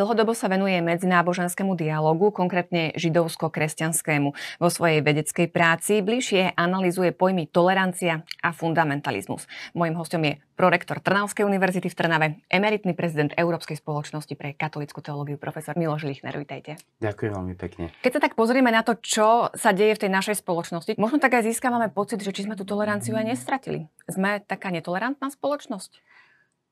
Dlhodobo sa venuje medzináboženskému dialogu, konkrétne židovsko-kresťanskému. Vo svojej vedeckej práci bližšie analizuje pojmy tolerancia a fundamentalizmus. Mojím hostom je prorektor Trnavskej univerzity v Trnave, emeritný prezident Európskej spoločnosti pre katolickú teológiu, profesor Miloš Lichner. Vítajte. Ďakujem veľmi pekne. Keď sa tak pozrieme na to, čo sa deje v tej našej spoločnosti, možno tak aj získavame pocit, že či sme tú toleranciu aj nestratili. Sme taká netolerantná spoločnosť?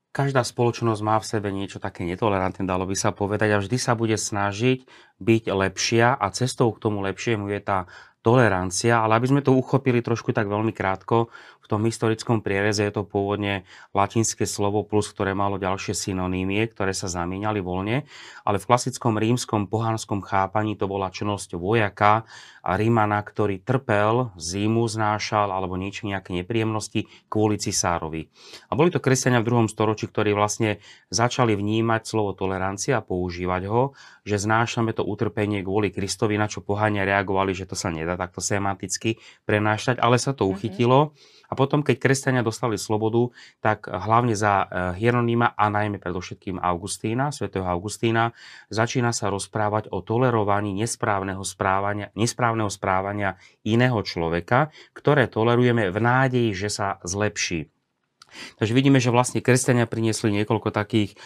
Každá spoločnosť má v sebe niečo také netolerantné, dalo by sa povedať, a vždy sa bude snažiť byť lepšia a cestou k tomu lepšiemu je tá tolerancia, ale aby sme to uchopili trošku tak veľmi krátko, tom historickom priereze je to pôvodne latinské slovo plus, ktoré malo ďalšie synonýmie, ktoré sa zamieňali voľne, ale v klasickom rímskom pohanskom chápaní to bola činnosť vojaka a Rímana, ktorý trpel, zimu znášal alebo niečo, nejaké nepríjemnosti kvôli cisárovi. A boli to kresťania v druhom storočí, ktorí vlastne začali vnímať slovo tolerancia a používať ho, že znášame to utrpenie kvôli Kristovi, na čo pohania reagovali, že to sa nedá takto semanticky prenášať, ale sa to mhm. uchytilo. A potom, keď kresťania dostali slobodu, tak hlavne za eh, Hieronýma a najmä predovšetkým Augustína, svätého Augustína, začína sa rozprávať o tolerovaní nesprávneho správania, nesprávneho správania iného človeka, ktoré tolerujeme v nádeji, že sa zlepší. Takže vidíme, že vlastne kresťania priniesli niekoľko takých e,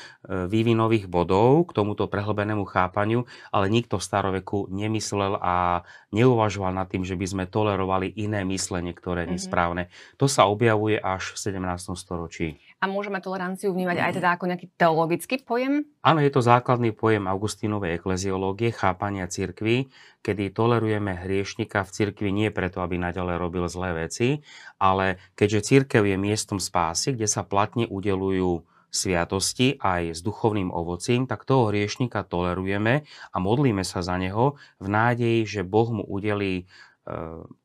vývinových bodov k tomuto prehlbenému chápaniu, ale nikto v staroveku nemyslel a neuvažoval nad tým, že by sme tolerovali iné myslenie, ktoré je nesprávne. Mm-hmm. To sa objavuje až v 17. storočí. A môžeme toleranciu vnímať aj teda ako nejaký teologický pojem? Áno, je to základný pojem Augustínovej ekleziológie, chápania cirkvy, kedy tolerujeme hriešnika v cirkvi nie preto, aby naďalej robil zlé veci, ale keďže cirkev je miestom spásy, kde sa platne udelujú sviatosti aj s duchovným ovocím, tak toho hriešnika tolerujeme a modlíme sa za neho v nádeji, že Boh mu udelí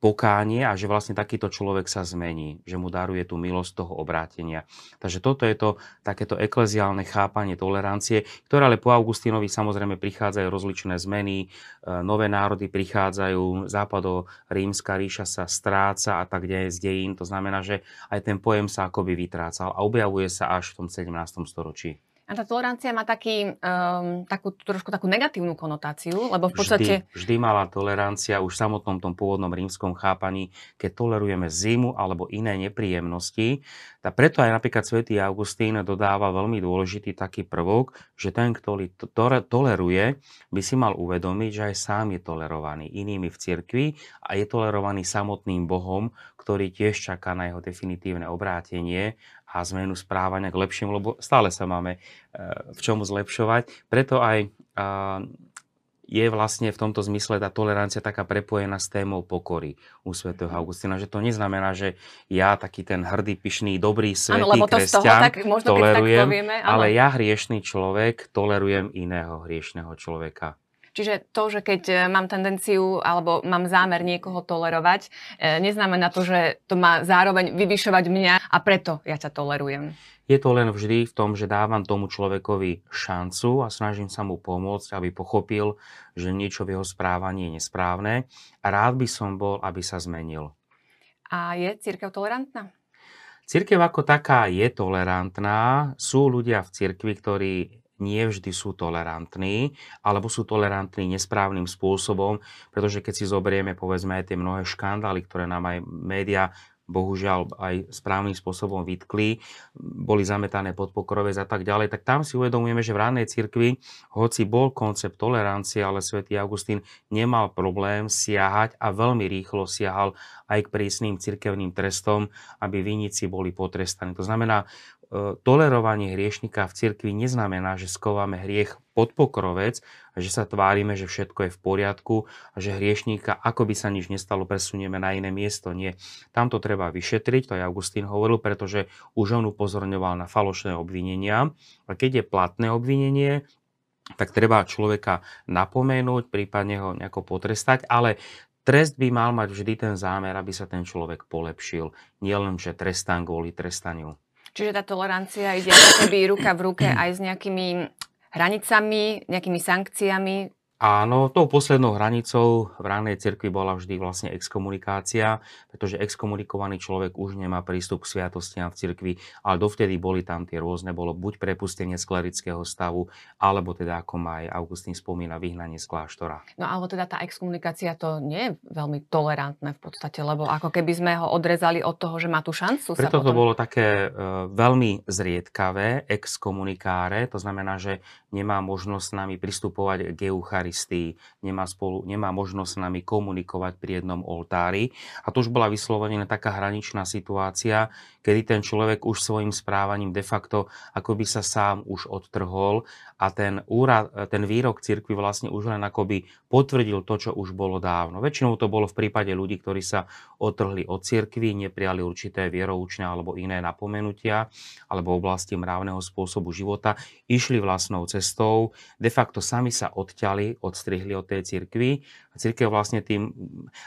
pokánie a že vlastne takýto človek sa zmení, že mu daruje tú milosť toho obrátenia. Takže toto je to takéto ekleziálne chápanie tolerancie, ktoré ale po Augustínovi samozrejme prichádzajú rozličné zmeny, e, nové národy prichádzajú, západo rímska ríša sa stráca a tak ďalej z dejín. To znamená, že aj ten pojem sa akoby vytrácal a objavuje sa až v tom 17. storočí. A tá tolerancia má taký, um, takú, trošku takú negatívnu konotáciu, lebo v podstate... Vždy, vždy mala tolerancia už v samotnom tom pôvodnom rímskom chápaní, keď tolerujeme zimu alebo iné nepríjemnosti. A preto aj napríklad svätý Augustín dodáva veľmi dôležitý taký prvok, že ten, ktorý to, toleruje, by si mal uvedomiť, že aj sám je tolerovaný inými v cirkvi a je tolerovaný samotným Bohom, ktorý tiež čaká na jeho definitívne obrátenie a zmenu správania k lepšiemu, lebo stále sa máme e, v čom zlepšovať. Preto aj je vlastne v tomto zmysle tá tolerancia taká prepojená s témou pokory u svätého Augustina, že to neznamená, že ja taký ten hrdý, pyšný, dobrý, svetý ano, kresťan toho, tak, možno, tolerujem, tak povieme, ale ja hriešný človek tolerujem iného hriešného človeka. Čiže to, že keď e, mám tendenciu alebo mám zámer niekoho tolerovať, e, neznamená to, že to má zároveň vyvyšovať mňa a preto ja ťa tolerujem. Je to len vždy v tom, že dávam tomu človekovi šancu a snažím sa mu pomôcť, aby pochopil, že niečo v jeho správaní je nesprávne a rád by som bol, aby sa zmenil. A je církev tolerantná? Církev ako taká je tolerantná. Sú ľudia v cirkvi, ktorí nie vždy sú tolerantní, alebo sú tolerantní nesprávnym spôsobom, pretože keď si zoberieme povedzme aj tie mnohé škandály, ktoré nám aj média bohužiaľ aj správnym spôsobom vytkli, boli zametané pod pokrovec a tak ďalej, tak tam si uvedomujeme, že v rannej cirkvi, hoci bol koncept tolerancie, ale svätý Augustín nemal problém siahať a veľmi rýchlo siahal aj k prísnym cirkevným trestom, aby vinníci boli potrestaní. To znamená, tolerovanie hriešnika v cirkvi neznamená, že skováme hriech pod pokrovec a že sa tvárime, že všetko je v poriadku a že hriešníka, ako by sa nič nestalo, presunieme na iné miesto. Nie. Tam to treba vyšetriť, to aj Augustín hovoril, pretože už on upozorňoval na falošné obvinenia. A keď je platné obvinenie, tak treba človeka napomenúť, prípadne ho nejako potrestať, ale trest by mal mať vždy ten zámer, aby sa ten človek polepšil. Nie len, že trestám kvôli trestaniu. Čiže tá tolerancia ide keby ruka v ruke aj s nejakými hranicami, nejakými sankciami, Áno, tou poslednou hranicou v ranej cirkvi bola vždy vlastne exkomunikácia, pretože exkomunikovaný človek už nemá prístup k sviatostiam v cirkvi, ale dovtedy boli tam tie rôzne, bolo buď prepustenie z klerického stavu, alebo teda, ako má aj Augustín spomína, vyhnanie z kláštora. No alebo teda tá exkomunikácia to nie je veľmi tolerantné v podstate, lebo ako keby sme ho odrezali od toho, že má tú šancu Preto sa to potom... bolo také e, veľmi zriedkavé, exkomunikáre, to znamená, že nemá možnosť s nami pristupovať k Eucharistii, nemá, spolu, nemá možnosť s nami komunikovať pri jednom oltári. A to už bola vyslovene taká hraničná situácia, kedy ten človek už svojim správaním de facto ako by sa sám už odtrhol a ten, úrad, ten výrok cirkvi vlastne už len akoby potvrdil to, čo už bolo dávno. Väčšinou to bolo v prípade ľudí, ktorí sa odtrhli od cirkvi, neprijali určité vieroučné alebo iné napomenutia alebo oblasti mravného spôsobu života, išli vlastnou cestou, de facto sami sa odťali, odstrihli od tej cirkvi a cirkev vlastne tým,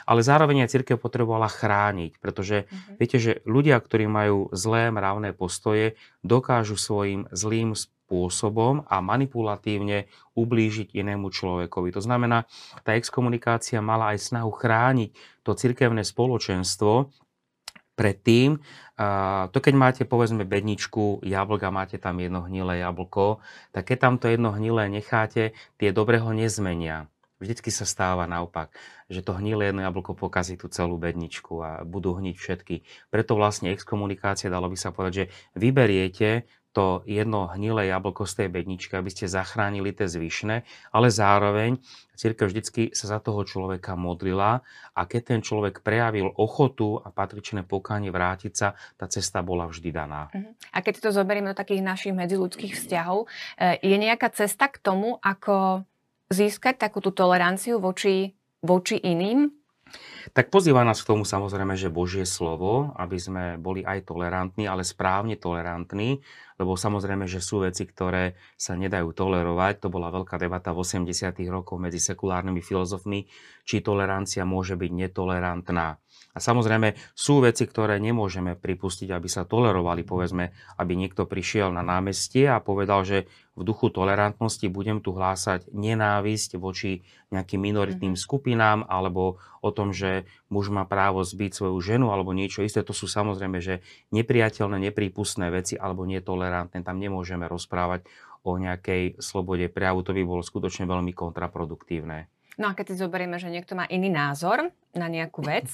ale zároveň aj cirkev potrebovala chrániť, pretože mm-hmm. viete, že ľudia, ktorí majú zlé mravné postoje, dokážu svojim zlým spôsobom a manipulatívne ublížiť inému človekovi. To znamená, tá exkomunikácia mala aj snahu chrániť to cirkevné spoločenstvo pred tým, to keď máte povedzme bedničku jablka, máte tam jedno hnilé jablko, tak keď tam to jedno hnilé necháte, tie dobre ho nezmenia. Vždycky sa stáva naopak, že to hnilé jedno jablko pokazí tú celú bedničku a budú hniť všetky. Preto vlastne exkomunikácia, dalo by sa povedať, že vyberiete to jedno hnilé jablko z tej bedničky, aby ste zachránili tie zvyšné, ale zároveň církev vždycky sa za toho človeka modlila a keď ten človek prejavil ochotu a patričné pokánie vrátiť sa, tá cesta bola vždy daná. Mhm. A keď to zoberieme do takých našich medziludských vzťahov, e, je nejaká cesta k tomu, ako získať takú tú toleranciu voči, voči iným? Tak pozýva nás k tomu samozrejme, že Božie slovo, aby sme boli aj tolerantní, ale správne tolerantní, lebo samozrejme, že sú veci, ktoré sa nedajú tolerovať. To bola veľká debata v 80. rokoch medzi sekulárnymi filozofmi, či tolerancia môže byť netolerantná. A samozrejme sú veci, ktoré nemôžeme pripustiť, aby sa tolerovali. Povedzme, aby niekto prišiel na námestie a povedal, že v duchu tolerantnosti budem tu hlásať nenávisť voči nejakým minoritným mm-hmm. skupinám alebo o tom, že muž má právo zbiť svoju ženu alebo niečo isté. To sú samozrejme, že nepriateľné, neprípustné veci alebo netolerantné. Tam nemôžeme rozprávať o nejakej slobode prejavu. To by bolo skutočne veľmi kontraproduktívne. No a keď si zoberieme, že niekto má iný názor na nejakú vec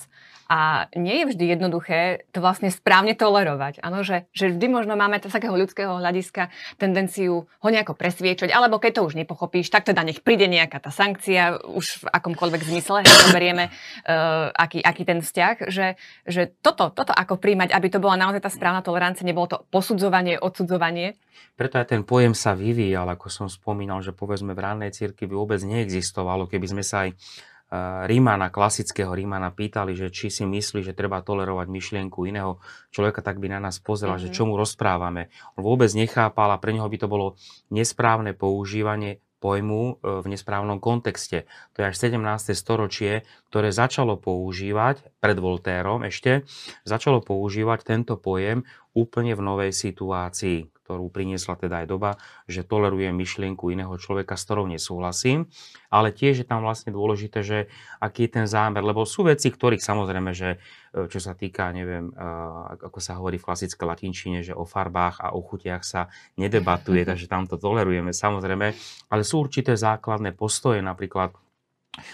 a nie je vždy jednoduché to vlastne správne tolerovať. Áno, že, že vždy možno máme z takého ľudského hľadiska tendenciu ho nejako presviečať, alebo keď to už nepochopíš, tak teda nech príde nejaká tá sankcia, už v akomkoľvek zmysle, zoberieme, uh, aký, aký ten vzťah, že, že toto, toto ako príjmať, aby to bola naozaj tá správna tolerancia, nebolo to posudzovanie, odsudzovanie. Preto aj ten pojem sa vyvíjal, ako som spomínal, že povedzme v rannej cirkvi vôbec neexistovalo, keby sme sa aj Rímana, klasického Rímana pýtali, že či si myslí, že treba tolerovať myšlienku iného človeka, tak by na nás pozrela, mm-hmm. že mhm. čo mu rozprávame. On vôbec nechápal a pre neho by to bolo nesprávne používanie pojmu eh, v nesprávnom kontexte. To je až 17. storočie, ktoré začalo používať, pred Voltérom ešte, začalo používať tento pojem úplne v novej situácii, ktorú priniesla teda aj doba, že tolerujem myšlienku iného človeka, s ktorou nesúhlasím, ale tiež je tam vlastne dôležité, že aký je ten zámer, lebo sú veci, ktorých samozrejme, že e, čo sa týka, neviem, e, ako sa hovorí v klasické latinčine, že o farbách a o chutiach sa nedebatuje, takže tam to tolerujeme samozrejme, ale sú určité základné postoje, napríklad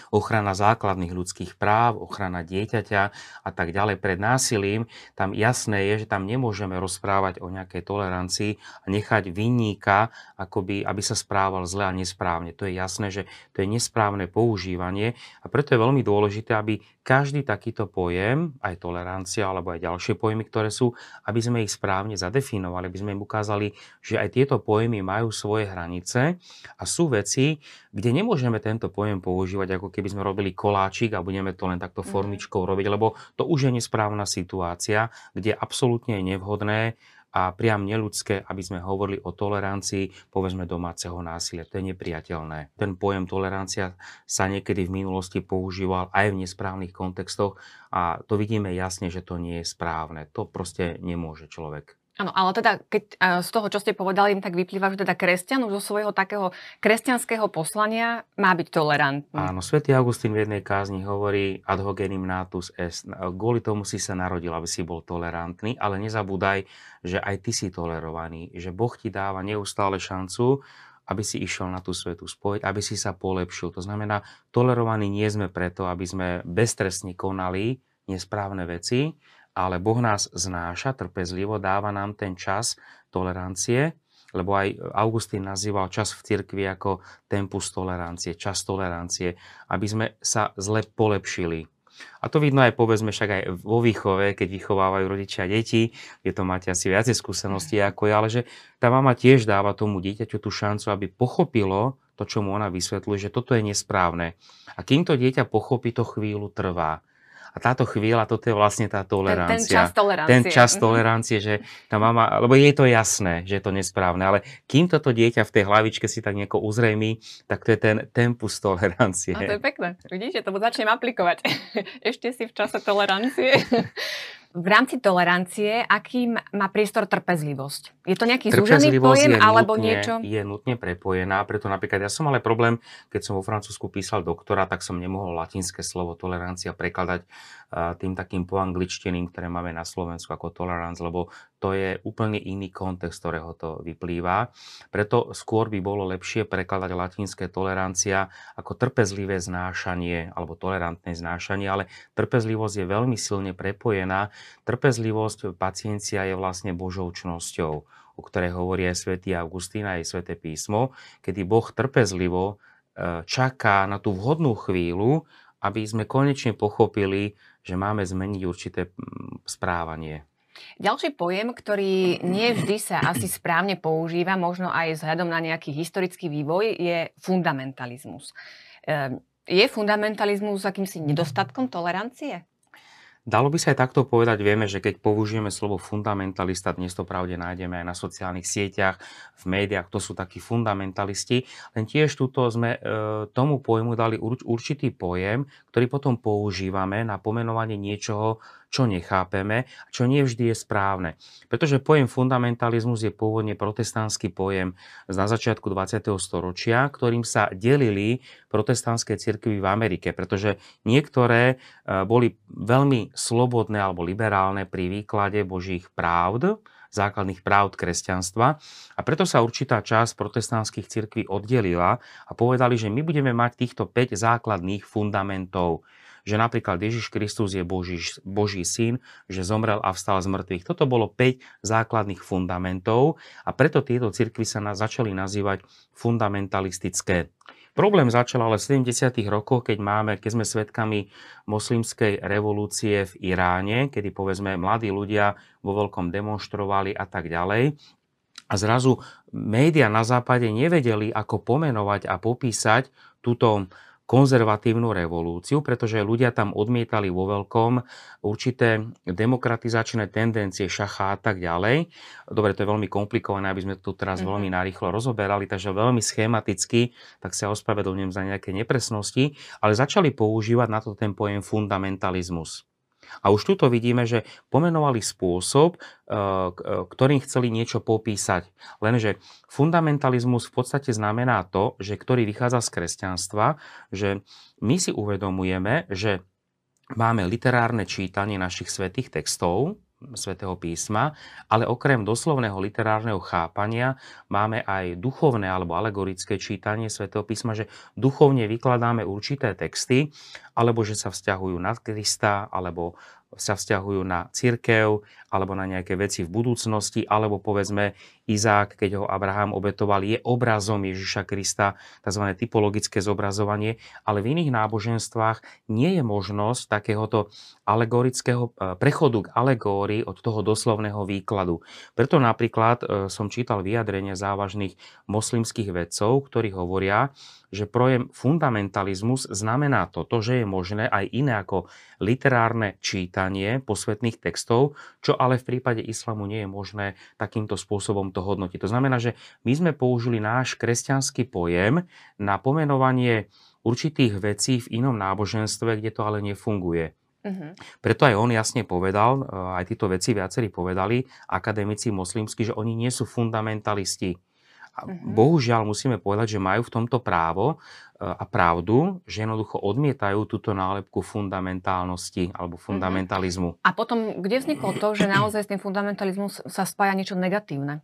ochrana základných ľudských práv, ochrana dieťaťa a tak ďalej pred násilím, tam jasné je, že tam nemôžeme rozprávať o nejakej tolerancii a nechať vinníka, akoby, aby sa správal zle a nesprávne. To je jasné, že to je nesprávne používanie a preto je veľmi dôležité, aby každý takýto pojem, aj tolerancia alebo aj ďalšie pojmy, ktoré sú, aby sme ich správne zadefinovali, aby sme im ukázali, že aj tieto pojmy majú svoje hranice a sú veci, kde nemôžeme tento pojem používať, ako keby sme robili koláčik a budeme to len takto mhm. formičkou robiť, lebo to už je nesprávna situácia, kde absolútne je nevhodné a priam neludské, aby sme hovorili o tolerancii, povedzme, domáceho násilia. To je nepriateľné. Ten pojem tolerancia sa niekedy v minulosti používal aj v nesprávnych kontextoch a to vidíme jasne, že to nie je správne. To proste nemôže človek. Áno, ale teda keď z toho, čo ste povedali, tak vyplýva, že teda kresťan už zo svojho takého kresťanského poslania má byť tolerantný. Áno, svätý Augustín v jednej kázni hovorí ad hoc natus est. Kvôli tomu si sa narodil, aby si bol tolerantný, ale nezabúdaj, že aj ty si tolerovaný, že Boh ti dáva neustále šancu, aby si išiel na tú svetú spoveď, aby si sa polepšil. To znamená, tolerovaní nie sme preto, aby sme beztrestne konali nesprávne veci, ale Boh nás znáša trpezlivo, dáva nám ten čas tolerancie, lebo aj Augustín nazýval čas v cirkvi ako tempus tolerancie, čas tolerancie, aby sme sa zle polepšili. A to vidno aj povedzme však aj vo výchove, keď vychovávajú rodičia deti, je to máte asi viacej skúseností ako ja, ale že tá mama tiež dáva tomu dieťaťu tú šancu, aby pochopilo to, čo mu ona vysvetľuje, že toto je nesprávne. A kým to dieťa pochopí, to chvíľu trvá. A táto chvíľa, toto je vlastne tá tolerancia. Ten, ten čas tolerancie. Ten čas mhm. tolerancie, že tá mama, lebo je to jasné, že je to nesprávne, ale kým toto dieťa v tej hlavičke si tak nieko uzrejmí, tak to je ten tempus tolerancie. A to je pekné. Vidíš, že to začnem aplikovať. Ešte si v čase tolerancie. v rámci tolerancie, aký má priestor trpezlivosť? Je to nejaký zúžený pojem alebo nutne, niečo? Je nutne prepojená, preto napríklad ja som ale problém, keď som vo Francúzsku písal doktora, tak som nemohol latinské slovo tolerancia prekladať tým takým poangličteným, ktoré máme na Slovensku ako tolerance, lebo to je úplne iný kontext, ktorého to vyplýva. Preto skôr by bolo lepšie prekladať latinské tolerancia ako trpezlivé znášanie alebo tolerantné znášanie, ale trpezlivosť je veľmi silne prepojená. Trpezlivosť paciencia je vlastne Božou čnosťou, o ktorej hovorí aj svätý Augustín a aj sväté písmo, kedy Boh trpezlivo e, čaká na tú vhodnú chvíľu, aby sme konečne pochopili, že máme zmeniť určité správanie. Ďalší pojem, ktorý nie vždy sa asi správne používa, možno aj vzhľadom na nejaký historický vývoj, je fundamentalizmus. Ehm, je fundamentalizmus akýmsi nedostatkom tolerancie? Dalo by sa aj takto povedať, vieme, že keď použijeme slovo fundamentalista, dnes to pravde nájdeme aj na sociálnych sieťach, v médiách, to sú takí fundamentalisti, len tiež tuto sme e, tomu pojmu dali určitý pojem, ktorý potom používame na pomenovanie niečoho, čo nechápeme a čo nie vždy je správne. Pretože pojem fundamentalizmus je pôvodne protestantský pojem na začiatku 20. storočia, ktorým sa delili protestantské cirkvy v Amerike, pretože niektoré e, boli veľmi slobodné alebo liberálne pri výklade Božích právd, základných práv kresťanstva. A preto sa určitá časť protestantských cirkví oddelila a povedali, že my budeme mať týchto 5 základných fundamentov že napríklad Ježiš Kristus je Boží, Boží syn, že zomrel a vstal z mŕtvych. Toto bolo 5 základných fundamentov a preto tieto cirkvy sa začali nazývať fundamentalistické. Problém začal ale v 70. rokoch, keď, máme, keď sme svedkami moslimskej revolúcie v Iráne, kedy povedzme mladí ľudia vo veľkom demonstrovali a tak ďalej. A zrazu média na západe nevedeli, ako pomenovať a popísať túto konzervatívnu revolúciu, pretože ľudia tam odmietali vo veľkom určité demokratizačné tendencie šacha a tak ďalej. Dobre, to je veľmi komplikované, aby sme to teraz mm-hmm. veľmi narýchlo rozoberali, takže veľmi schematicky, tak sa ospravedlňujem za nejaké nepresnosti, ale začali používať na to ten pojem fundamentalizmus. A už tuto vidíme, že pomenovali spôsob, eh, eh, ktorým chceli niečo popísať. Lenže fundamentalizmus v podstate znamená to, že ktorý vychádza z kresťanstva, že my si uvedomujeme, že máme literárne čítanie našich svetých textov, svätého písma, ale okrem doslovného literárneho chápania máme aj duchovné alebo alegorické čítanie svätého písma, že duchovne vykladáme určité texty, alebo že sa vzťahujú na Krista, alebo sa vzťahujú na církev alebo na nejaké veci v budúcnosti, alebo povedzme Izák, keď ho Abraham obetoval, je obrazom Ježiša Krista, tzv. typologické zobrazovanie, ale v iných náboženstvách nie je možnosť takéhoto alegorického e, prechodu k alegórii od toho doslovného výkladu. Preto napríklad e, som čítal vyjadrenia závažných moslimských vedcov, ktorí hovoria, že projem fundamentalizmus znamená toto, že je možné aj iné ako literárne čítanie posvetných textov, čo ale v prípade islamu nie je možné takýmto spôsobom to hodnotiť. To znamená, že my sme použili náš kresťanský pojem na pomenovanie určitých vecí v inom náboženstve, kde to ale nefunguje. Uh-huh. Preto aj on jasne povedal, eh, aj títo veci viacerí povedali, akademici moslimskí, že oni nie sú fundamentalisti. A uh-huh. bohužiaľ musíme povedať, že majú v tomto právo eh, a pravdu, že jednoducho odmietajú túto nálepku fundamentálnosti alebo fundamentalizmu. Uh-huh. A potom, kde vzniklo to, že naozaj s tým fundamentalizmom sa spája niečo negatívne?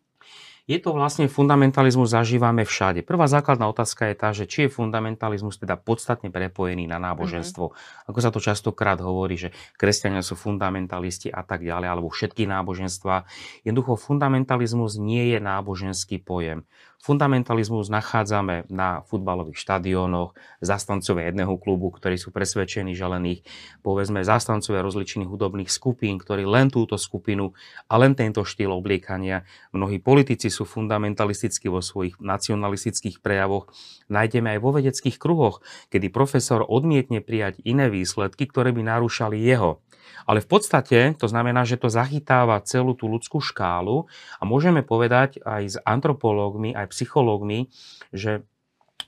Je to vlastne fundamentalizmus zažívame všade. Prvá základná otázka je tá, že či je fundamentalizmus teda podstatne prepojený na náboženstvo. Mm-hmm. Ako sa to častokrát hovorí, že kresťania sú fundamentalisti a tak ďalej, alebo všetky náboženstva. Jednoducho fundamentalizmus nie je náboženský pojem. Fundamentalizmus nachádzame na futbalových štadiónoch, zastancovia jedného klubu, ktorí sú presvedčení, že len ich, povedzme, zastancovia rozličných hudobných skupín, ktorí len túto skupinu a len tento štýl obliekania. Mnohí politici sú fundamentalistickí vo svojich nacionalistických prejavoch. Nájdeme aj vo vedeckých kruhoch, kedy profesor odmietne prijať iné výsledky, ktoré by narúšali jeho. Ale v podstate to znamená, že to zachytáva celú tú ľudskú škálu a môžeme povedať aj s antropológmi, aj psychológmi, že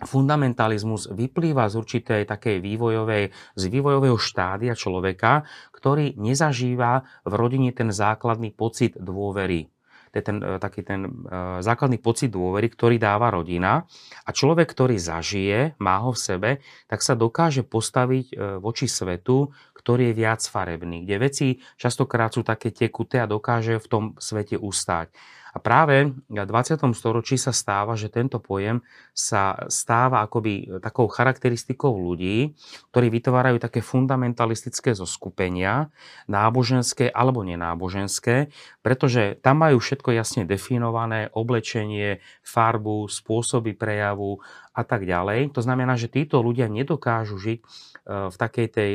fundamentalizmus vyplýva z určitej takej vývojovej, z vývojového štádia človeka, ktorý nezažíva v rodine ten základný pocit dôvery. To je ten, e, taký ten uh, základný pocit dôvery, ktorý dáva rodina. A človek, ktorý zažije, má ho v sebe, tak sa dokáže postaviť uh, voči svetu, ktorý je viac farebný, kde veci častokrát sú také tekuté a dokáže v tom svete ustáť. A práve v 20. storočí sa stáva, že tento pojem sa stáva akoby takou charakteristikou ľudí, ktorí vytvárajú také fundamentalistické zoskupenia, náboženské alebo nenáboženské, pretože tam majú všetko jasne definované, oblečenie, farbu, spôsoby prejavu a tak ďalej. To znamená, že títo ľudia nedokážu žiť e, v takej tej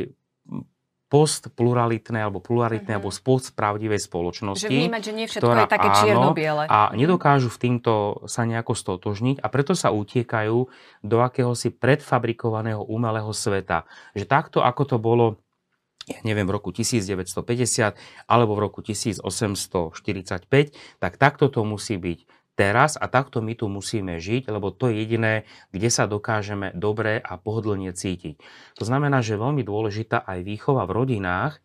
postpluralitnej alebo pluralitnej mm-hmm. alebo postpravdivej spoločnosti. Že vnímať, že nie všetko ktorá, je také čierno-biele. A nedokážu v týmto sa nejako stotožniť a preto sa utiekajú do akéhosi predfabrikovaného umelého sveta. Že takto, ako to bolo ja neviem, v roku 1950 alebo v roku 1845, tak takto to musí byť teraz a takto my tu musíme žiť, lebo to je jediné, kde sa dokážeme dobre a pohodlne cítiť. To znamená, že je veľmi dôležitá aj výchova v rodinách,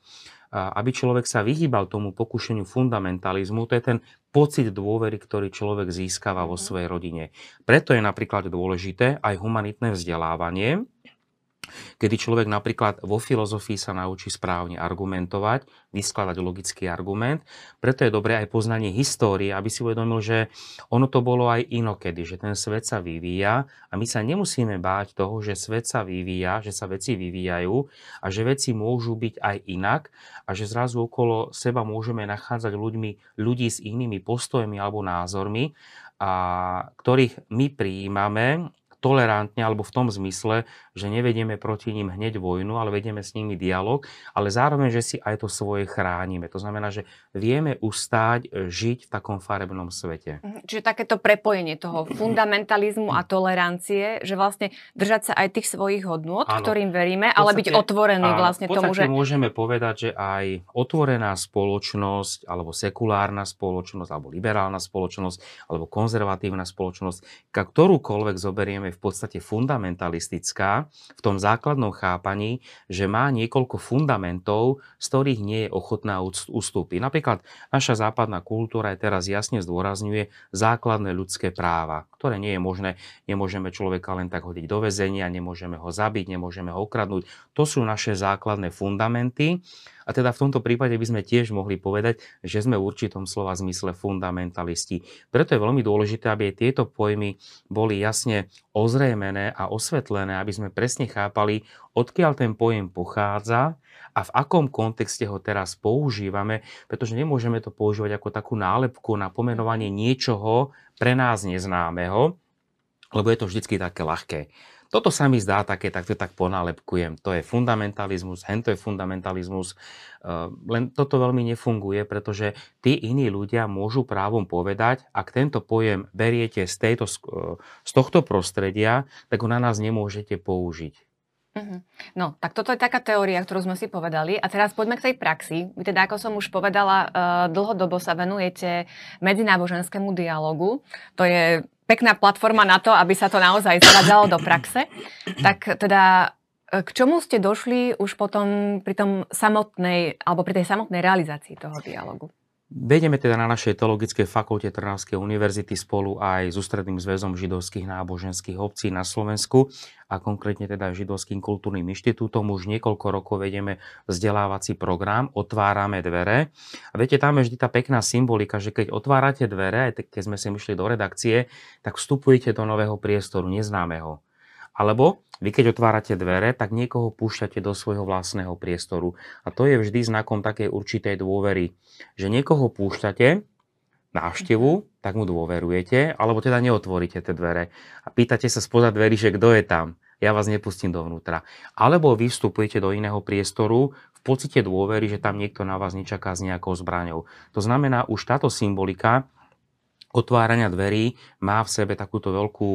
aby človek sa vyhýbal tomu pokušeniu fundamentalizmu, to je ten pocit dôvery, ktorý človek získava vo mhm. svojej rodine. Preto je napríklad dôležité aj humanitné vzdelávanie, kedy človek napríklad vo filozofii sa naučí správne argumentovať, vyskladať logický argument. Preto je dobré aj poznanie histórie, aby si uvedomil, že ono to bolo aj inokedy, že ten svet sa vyvíja a my sa nemusíme báť toho, že svet sa vyvíja, že sa veci vyvíjajú a že veci môžu byť aj inak a že zrazu okolo seba môžeme nachádzať ľuďmi, ľudí s inými postojmi alebo názormi, a ktorých my prijímame tolerantne alebo v tom zmysle, že nevedieme proti ním hneď vojnu, ale vedieme s nimi dialog, ale zároveň, že si aj to svoje chránime. To znamená, že vieme ustáť e, žiť v takom farebnom svete. Mhm, čiže takéto prepojenie toho fundamentalizmu a tolerancie, že vlastne držať sa aj tých svojich hodnôt, ano. ktorým veríme, podstate, ale byť otvorený áno, vlastne tomu, že... môžeme povedať, že aj otvorená spoločnosť, alebo sekulárna spoločnosť, alebo liberálna spoločnosť, alebo konzervatívna spoločnosť, ktorúkoľvek zoberieme v podstate fundamentalistická v tom základnom chápaní, že má niekoľko fundamentov, z ktorých nie je ochotná ustúpiť. Napríklad naša západná kultúra aj teraz jasne zdôrazňuje základné ľudské práva, ktoré nie je možné. Nemôžeme človeka len tak hodiť do väzenia, nemôžeme ho zabiť, nemôžeme ho okradnúť. To sú naše základné fundamenty a teda v tomto prípade by sme tiež mohli povedať, že sme v určitom slova zmysle fundamentalisti. Preto je veľmi dôležité, aby tieto pojmy boli jasne ozrejmené a osvetlené, aby sme presne chápali, odkiaľ ten pojem pochádza a v akom kontexte ho teraz používame, pretože nemôžeme to používať ako takú nálepku na pomenovanie niečoho pre nás neznámeho, lebo je to vždy také ľahké. Toto sa mi zdá také, tak to tak ponálepkujem. To je fundamentalizmus, hento je fundamentalizmus. Eh, len toto veľmi nefunguje, pretože tí iní ľudia môžu právom povedať, ak tento pojem beriete z, tejto, eh, z tohto prostredia, tak ho na nás nemôžete použiť. Uh-huh. No, tak toto je taká teória, ktorú sme si povedali. A teraz poďme k tej praxi. Vy teda, ako som už povedala, uh, dlhodobo sa venujete medzináboženskému dialogu. To je pekná platforma na to, aby sa to naozaj zavádzalo do praxe. Tak teda K čomu ste došli už potom pri tom samotnej, alebo pri tej samotnej realizácii toho dialogu? Vedieme teda na našej teologickej fakulte Trnavskej univerzity spolu aj s Ústredným zväzom židovských náboženských obcí na Slovensku a konkrétne teda Židovským kultúrnym inštitútom. Už niekoľko rokov vedieme vzdelávací program Otvárame dvere. A viete, tam je vždy tá pekná symbolika, že keď otvárate dvere, aj keď sme si myšli do redakcie, tak vstupujete do nového priestoru, neznámeho. Alebo vy keď otvárate dvere, tak niekoho púšťate do svojho vlastného priestoru. A to je vždy znakom takej určitej dôvery, že niekoho púšťate návštevu, tak mu dôverujete, alebo teda neotvoríte tie dvere a pýtate sa spoza dverí, že kto je tam. Ja vás nepustím dovnútra. Alebo vy vstupujete do iného priestoru v pocite dôvery, že tam niekto na vás nečaká s nejakou zbraňou. To znamená, už táto symbolika otvárania dverí má v sebe takúto veľkú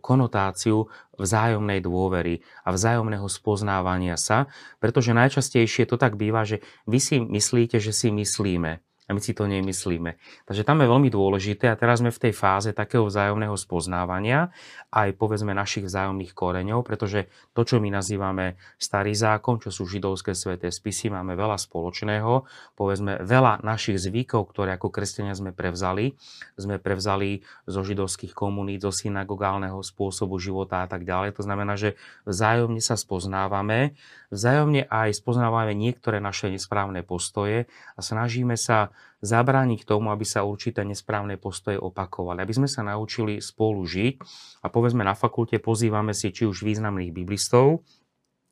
konotáciu vzájomnej dôvery a vzájomného spoznávania sa, pretože najčastejšie to tak býva, že vy si myslíte, že si myslíme a my si to nemyslíme. Takže tam je veľmi dôležité a teraz sme v tej fáze takého vzájomného spoznávania aj povedzme našich vzájomných koreňov, pretože to, čo my nazývame starý zákon, čo sú židovské sveté spisy, máme veľa spoločného, povedzme veľa našich zvykov, ktoré ako kresťania sme prevzali, sme prevzali zo židovských komunít, zo synagogálneho spôsobu života a tak ďalej. To znamená, že vzájomne sa spoznávame, vzájomne aj spoznávame niektoré naše nesprávne postoje a snažíme sa zabrániť tomu, aby sa určité nesprávne postoje opakovali. Aby sme sa naučili spolu žiť a povedzme na fakulte pozývame si či už významných biblistov,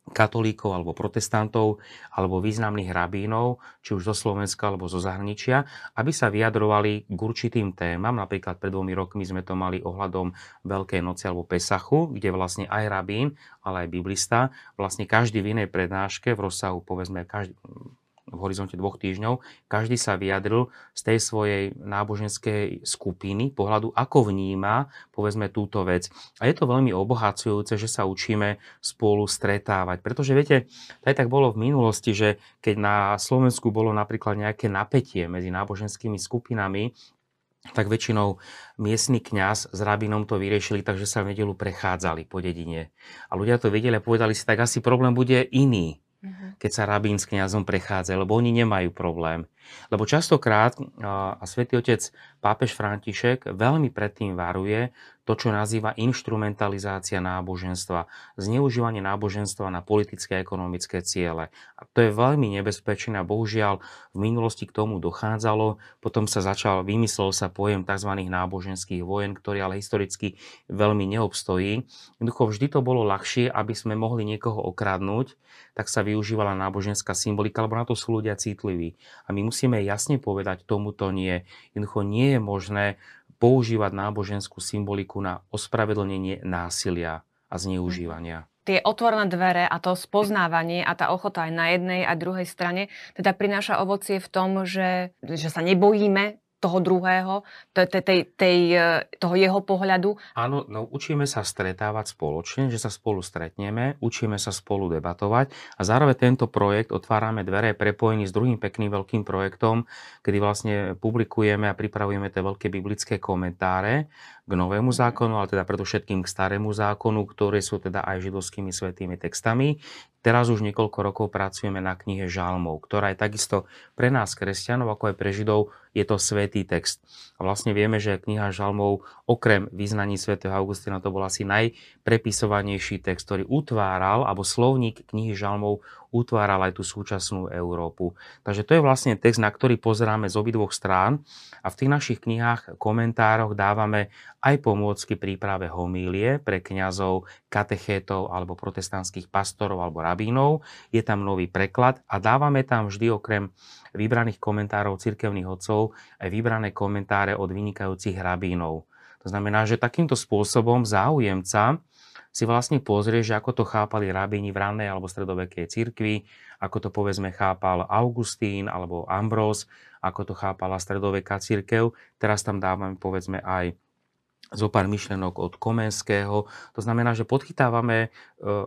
katolíkov alebo protestantov alebo významných rabínov, či už zo Slovenska alebo zo zahraničia, aby sa vyjadrovali k určitým témam. Napríklad pred dvomi rokmi sme to mali ohľadom Veľkej noci alebo Pesachu, kde vlastne aj rabín, ale aj biblista, vlastne každý v inej prednáške v rozsahu povedzme každý, v horizonte dvoch týždňov, každý sa vyjadril z tej svojej náboženskej skupiny, pohľadu, ako vníma, povedzme, túto vec. A je to veľmi obohacujúce, že sa učíme spolu stretávať. Pretože viete, aj tak bolo v minulosti, že keď na Slovensku bolo napríklad nejaké napätie medzi náboženskými skupinami, tak väčšinou miestny kňaz s rabinom to vyriešili, takže sa v nedelu prechádzali po dedine. A ľudia to vedeli a povedali si, tak asi problém bude iný. Keď sa rabín s kňazom prechádza, lebo oni nemajú problém. Lebo častokrát, a svätý otec pápež František veľmi predtým varuje to, čo nazýva instrumentalizácia náboženstva, zneužívanie náboženstva na politické a ekonomické ciele. A to je veľmi nebezpečné a bohužiaľ v minulosti k tomu dochádzalo. Potom sa začal, vymyslel sa pojem tzv. náboženských vojen, ktorý ale historicky veľmi neobstojí. Jednoducho vždy to bolo ľahšie, aby sme mohli niekoho okradnúť, tak sa využívala náboženská symbolika, lebo na to sú ľudia citliví. A my jasne povedať, tomuto nie. Jednoducho nie je možné používať náboženskú symboliku na ospravedlnenie násilia a zneužívania tie otvorené dvere a to spoznávanie a tá ochota aj na jednej a druhej strane teda prináša ovocie v tom, že, že sa nebojíme toho druhého, tej, tej, e, toho jeho pohľadu. Áno, no učíme sa stretávať spoločne, že sa spolu stretneme, učíme sa spolu debatovať a zároveň tento projekt Otvárame dvere je prepojený s druhým pekným veľkým projektom, kedy vlastne publikujeme a pripravujeme tie veľké biblické komentáre k novému zákonu, ale teda predovšetkým k starému zákonu, ktoré sú teda aj židovskými svetými textami. Teraz už niekoľko rokov pracujeme na knihe Žalmov, ktorá je takisto pre nás, kresťanov, ako aj pre Židov, je to svetý text. A vlastne vieme, že kniha Žalmov, okrem význaní svätého Augustina, to bol asi najprepisovanejší text, ktorý utváral, alebo slovník knihy Žalmov utváral aj tú súčasnú Európu. Takže to je vlastne text, na ktorý pozeráme z obidvoch strán a v tých našich knihách, komentároch dávame aj pomôcky príprave homílie pre kňazov, katechétov alebo protestantských pastorov alebo rabínov. Je tam nový preklad a dávame tam vždy okrem vybraných komentárov cirkevných otcov aj vybrané komentáre od vynikajúcich rabínov. To znamená, že takýmto spôsobom záujemca si vlastne pozrie, že ako to chápali rabíni v rannej alebo stredovekej cirkvi, ako to povedzme chápal Augustín alebo Ambrós, ako to chápala stredoveká cirkev. Teraz tam dávame povedzme aj zo pár myšlenok od Komenského. To znamená, že podchytávame e,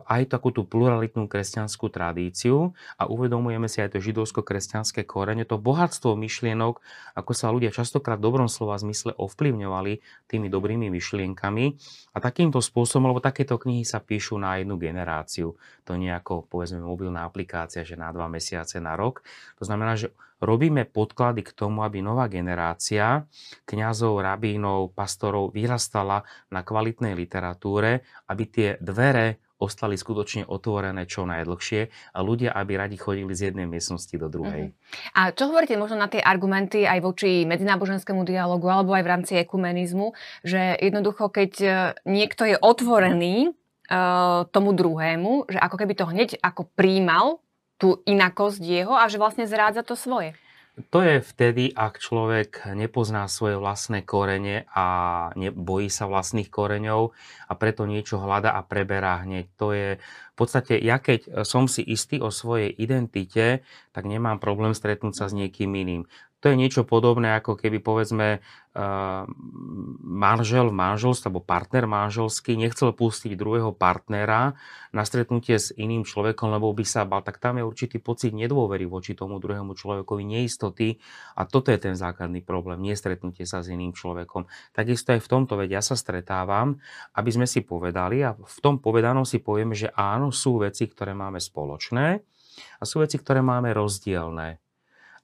aj takú tú pluralitnú kresťanskú tradíciu a uvedomujeme si aj to židovsko-kresťanské korene, to bohatstvo myšlienok, ako sa ľudia častokrát v dobrom slova zmysle ovplyvňovali tými dobrými myšlienkami. A takýmto spôsobom, lebo takéto knihy sa píšu na jednu generáciu. To nie ako, povedzme, mobilná aplikácia, že na dva mesiace, na rok. To znamená, že robíme podklady k tomu, aby nová generácia kňazov, rabínov, pastorov vyrastala na kvalitnej literatúre, aby tie dvere ostali skutočne otvorené čo najdlhšie a ľudia, aby radi chodili z jednej miestnosti do druhej. Uh-huh. A čo hovoríte možno na tie argumenty aj voči medzináboženskému dialogu alebo aj v rámci ekumenizmu, že jednoducho, keď e, niekto je otvorený uh, tomu druhému, že ako keby to hneď ako príjmal tú inakosť jeho a že vlastne zrádza to svoje. To je vtedy, ak človek nepozná svoje vlastné korene a bojí sa vlastných koreňov a preto niečo hľada a preberá hneď. To je v podstate, ja keď som si istý o svojej identite, tak nemám problém stretnúť sa s niekým iným. To je niečo podobné, ako keby povedzme manžel v manželstve alebo partner manželský nechcel pustiť druhého partnera na stretnutie s iným človekom, lebo by sa bal, tak tam je určitý pocit nedôvery voči tomu druhému človekovi, neistoty a toto je ten základný problém, nestretnutie sa s iným človekom. Takisto aj v tomto, veď ja sa stretávam, aby sme si povedali a v tom povedanom si povieme, že áno, sú veci, ktoré máme spoločné a sú veci, ktoré máme rozdielne.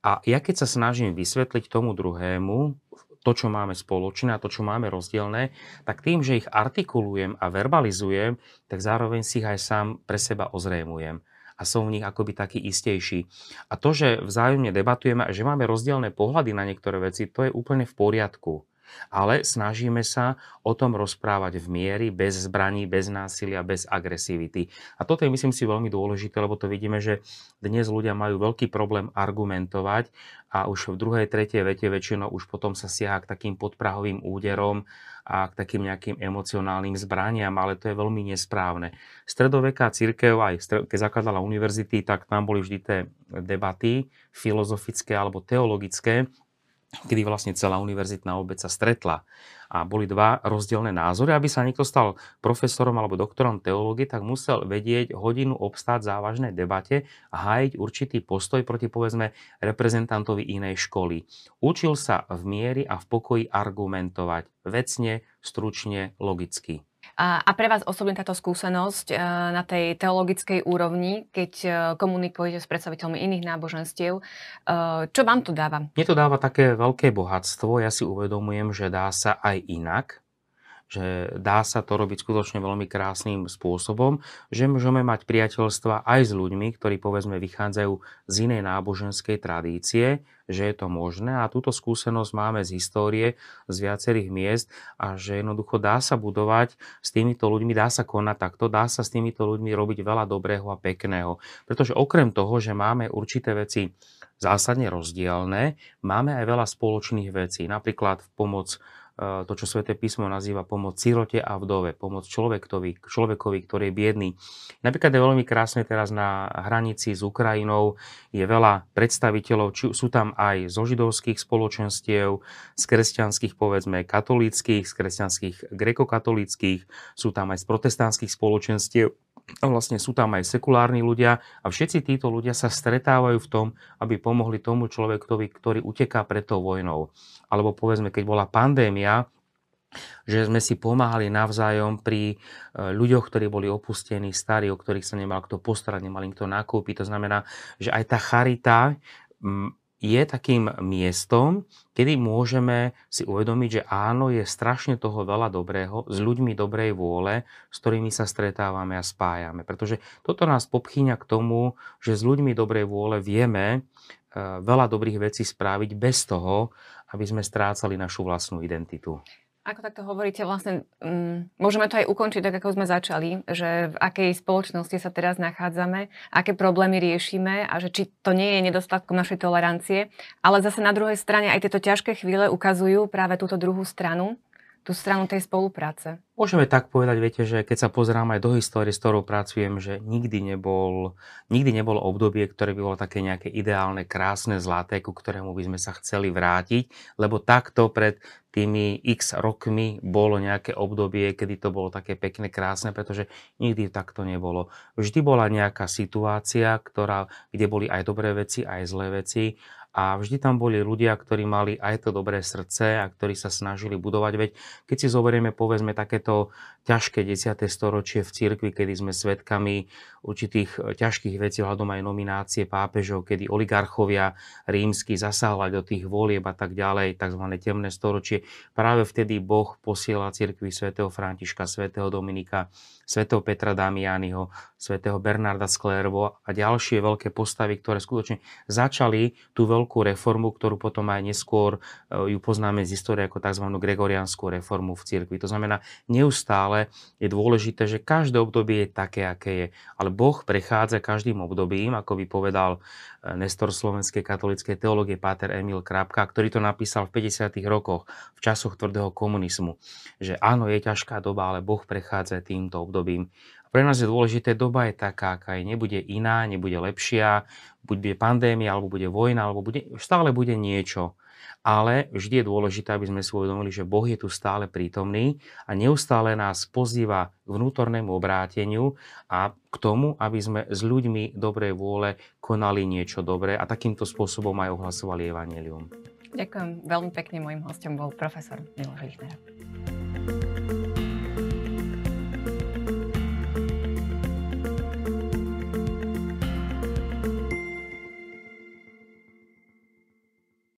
A ja keď sa snažím vysvetliť tomu druhému to, čo máme spoločné a to, čo máme rozdielne, tak tým, že ich artikulujem a verbalizujem, tak zároveň si ich aj sám pre seba ozrejmujem a som v nich akoby taký istejší. A to, že vzájomne debatujeme a že máme rozdielne pohľady na niektoré veci, to je úplne v poriadku ale snažíme sa o tom rozprávať v miery, bez zbraní, bez násilia, bez agresivity. A toto je myslím si veľmi dôležité, lebo to vidíme, že dnes ľudia majú veľký problém argumentovať a už v druhej, tretej vete väčšinou už potom sa siaha k takým podprahovým úderom a k takým nejakým emocionálnym zbraniam, ale to je veľmi nesprávne. Stredoveká církev, aj keď zakladala univerzity, tak tam boli vždy tie debaty filozofické alebo teologické kedy vlastne celá univerzitná obec sa stretla a boli dva rozdielne názory. Aby sa niekto stal profesorom alebo doktorom teológie, tak musel vedieť hodinu obstáť závažnej debate a hájiť určitý postoj proti povedzme reprezentantovi inej školy. Učil sa v miery a v pokoji argumentovať vecne, stručne, logicky. A, pre vás osobne táto skúsenosť e, na tej teologickej úrovni, keď e, komunikujete s predstaviteľmi iných náboženstiev, e, čo vám to dáva? Mne to dáva také veľké bohatstvo. Ja si uvedomujem, že dá sa aj inak že dá sa to robiť skutočne veľmi krásnym spôsobom, že môžeme mať priateľstva aj s ľuďmi, ktorí povedzme vychádzajú z inej náboženskej tradície, že je to možné a túto skúsenosť máme z histórie, z viacerých miest a že jednoducho dá sa budovať s týmito ľuďmi, dá sa konať takto, dá sa s týmito ľuďmi robiť veľa dobrého a pekného. Pretože okrem toho, že máme určité veci zásadne rozdielne, máme aj veľa spoločných vecí. Napríklad v pomoc to, čo Sveté písmo nazýva pomoc sirote a vdove, pomoc človekovi, človekovi, ktorý je biedný. Napríklad je veľmi krásne teraz na hranici s Ukrajinou, je veľa predstaviteľov, či sú tam aj zo židovských spoločenstiev, z kresťanských, povedzme, katolíckých, z kresťanských grekokatolíckých, sú tam aj z protestantských spoločenstiev, vlastne sú tam aj sekulárni ľudia a všetci títo ľudia sa stretávajú v tom, aby pomohli tomu človekovi, ktorý uteká pred tou vojnou. Alebo povedzme, keď bola pandémia, že sme si pomáhali navzájom pri e, ľuďoch, ktorí boli opustení, starí, o ktorých sa nemal kto postarať, nemali kto nakúpiť. To znamená, že aj tá charita je takým miestom, kedy môžeme si uvedomiť, že áno, je strašne toho veľa dobrého, s ľuďmi dobrej vôle, s ktorými sa stretávame a spájame. Pretože toto nás popchýňa k tomu, že s ľuďmi dobrej vôle vieme e, veľa dobrých vecí spraviť bez toho, aby sme strácali našu vlastnú identitu. Ako takto hovoríte, vlastne um, môžeme to aj ukončiť tak, ako sme začali, že v akej spoločnosti sa teraz nachádzame, aké problémy riešime a že či to nie je nedostatkom našej tolerancie. Ale zase na druhej strane aj tieto ťažké chvíle ukazujú práve túto druhú stranu, tú stranu tej spolupráce. Môžeme tak povedať, viete, že keď sa pozerám aj do histórie, s ktorou pracujem, že nikdy nebol, nikdy nebolo obdobie, ktoré by bolo také nejaké ideálne, krásne, zlaté, ku ktorému by sme sa chceli vrátiť, lebo takto pred tými x rokmi bolo nejaké obdobie, kedy to bolo také pekné, krásne, pretože nikdy takto nebolo. Vždy bola nejaká situácia, ktorá, kde boli aj dobré veci, aj zlé veci a vždy tam boli ľudia, ktorí mali aj to dobré srdce a ktorí sa snažili budovať. Veď keď si zoberieme povedzme takéto ťažké 10. storočie v cirkvi, kedy sme svedkami určitých e, ťažkých vecí, hľadom aj nominácie pápežov, kedy oligarchovia rímsky zasahovali do tých volieb a tak ďalej, tzv. temné storočie. Práve vtedy Boh posiela cirkvi svätého Františka, svätého Dominika, svätého Petra Damianiho, svätého Bernarda Sklervo a ďalšie veľké postavy, ktoré skutočne začali tú veľkú reformu, ktorú potom aj neskôr e, ju poznáme z histórie ako tzv. gregorianskú reformu v cirkvi. To znamená, neustále je dôležité, že každé obdobie je také, aké je. Ale Boh prechádza každým obdobím, ako by povedal e, Nestor slovenskej katolíckej teológie Páter Emil Krapka, ktorý to napísal v 50. rokoch, v časoch tvrdého komunizmu. Že áno, je ťažká doba, ale Boh prechádza týmto obdobím. Pre nás je dôležité, doba je taká, aká je. Nebude iná, nebude lepšia, buď bude pandémia, alebo bude vojna, alebo bude, stále bude niečo. Ale vždy je dôležité, aby sme si uvedomili, že Boh je tu stále prítomný a neustále nás pozýva k vnútornému obráteniu a k tomu, aby sme s ľuďmi dobrej vôle konali niečo dobré a takýmto spôsobom aj ohlasovali evanelium. Ďakujem veľmi pekne. Mojím hostom bol profesor Miloš Lichner.